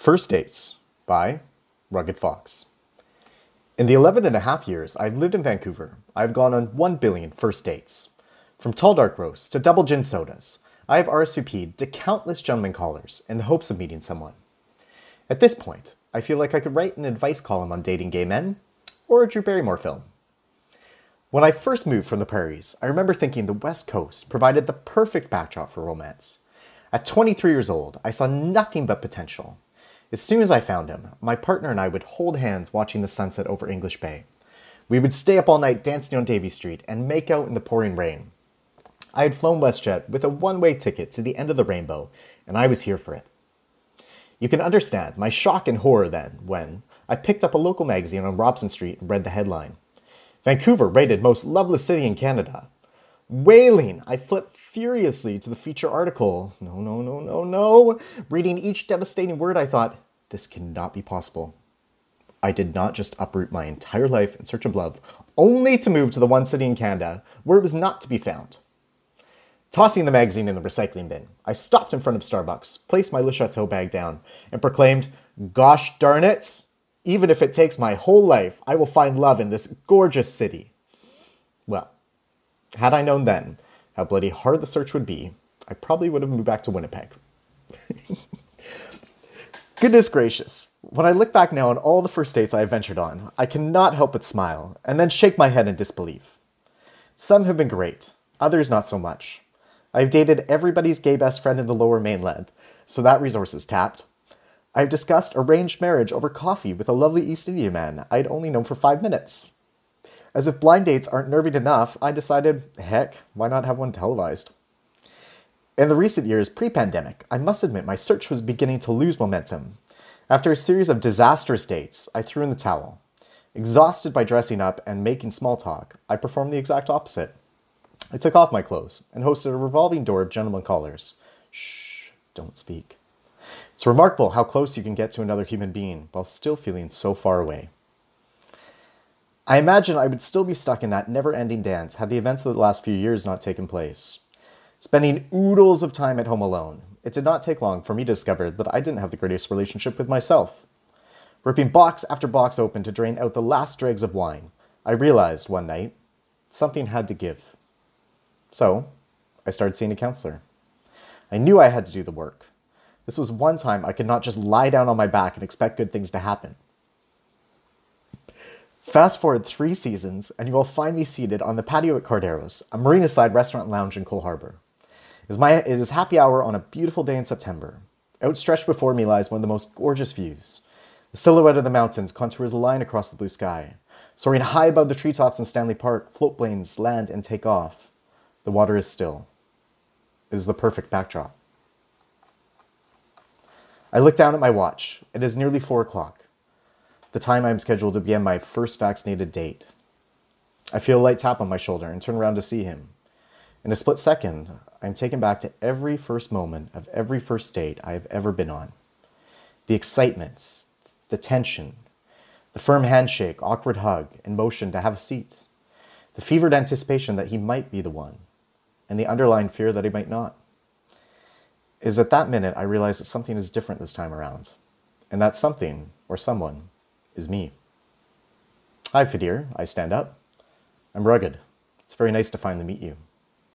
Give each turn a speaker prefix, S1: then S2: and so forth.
S1: First Dates by Rugged Fox. In the 11 and a half years I've lived in Vancouver, I've gone on 1 billion first dates. From tall dark roasts to double gin sodas, I have RSVP'd to countless gentlemen callers in the hopes of meeting someone. At this point, I feel like I could write an advice column on dating gay men or a Drew Barrymore film. When I first moved from the prairies, I remember thinking the West Coast provided the perfect backdrop for romance. At 23 years old, I saw nothing but potential as soon as I found him, my partner and I would hold hands watching the sunset over English Bay. We would stay up all night dancing on Davie Street and make out in the pouring rain. I had flown WestJet with a one way ticket to the end of the rainbow, and I was here for it. You can understand my shock and horror then when I picked up a local magazine on Robson Street and read the headline Vancouver rated most loveless city in Canada. Wailing, I flipped furiously to the feature article. No, no, no, no, no. Reading each devastating word, I thought, this cannot be possible. I did not just uproot my entire life in search of love, only to move to the one city in Canada where it was not to be found. Tossing the magazine in the recycling bin, I stopped in front of Starbucks, placed my Le Chateau bag down, and proclaimed, Gosh darn it! Even if it takes my whole life, I will find love in this gorgeous city. Well, had I known then how bloody hard the search would be, I probably would have moved back to Winnipeg. Goodness gracious. When I look back now on all the first dates I have ventured on, I cannot help but smile and then shake my head in disbelief. Some have been great, others not so much. I've dated everybody's gay best friend in the lower mainland, so that resource is tapped. I've discussed arranged marriage over coffee with a lovely East India man I'd only known for five minutes. As if blind dates aren't nervy enough, I decided, heck, why not have one televised? In the recent years pre pandemic, I must admit my search was beginning to lose momentum. After a series of disastrous dates, I threw in the towel. Exhausted by dressing up and making small talk, I performed the exact opposite. I took off my clothes and hosted a revolving door of gentlemen callers. Shh, don't speak. It's remarkable how close you can get to another human being while still feeling so far away. I imagine I would still be stuck in that never ending dance had the events of the last few years not taken place. Spending oodles of time at home alone, it did not take long for me to discover that I didn't have the greatest relationship with myself. Ripping box after box open to drain out the last dregs of wine, I realized one night something had to give. So, I started seeing a counselor. I knew I had to do the work. This was one time I could not just lie down on my back and expect good things to happen. Fast forward three seasons, and you will find me seated on the patio at Cardero's, a marina side restaurant lounge in Coal Harbour. It is, my, it is happy hour on a beautiful day in September. Outstretched before me lies one of the most gorgeous views. The silhouette of the mountains contours a line across the blue sky. Soaring high above the treetops in Stanley Park, float planes land and take off. The water is still. It is the perfect backdrop. I look down at my watch. It is nearly four o'clock the time I'm scheduled to begin my first vaccinated date. I feel a light tap on my shoulder and turn around to see him. In a split second, I'm taken back to every first moment of every first date I have ever been on. The excitement, the tension, the firm handshake, awkward hug, and motion to have a seat, the fevered anticipation that he might be the one, and the underlying fear that he might not. It is at that minute I realize that something is different this time around, and that something, or someone, is me. Hi, Fadir. I stand up. I'm rugged. It's very nice to finally meet you.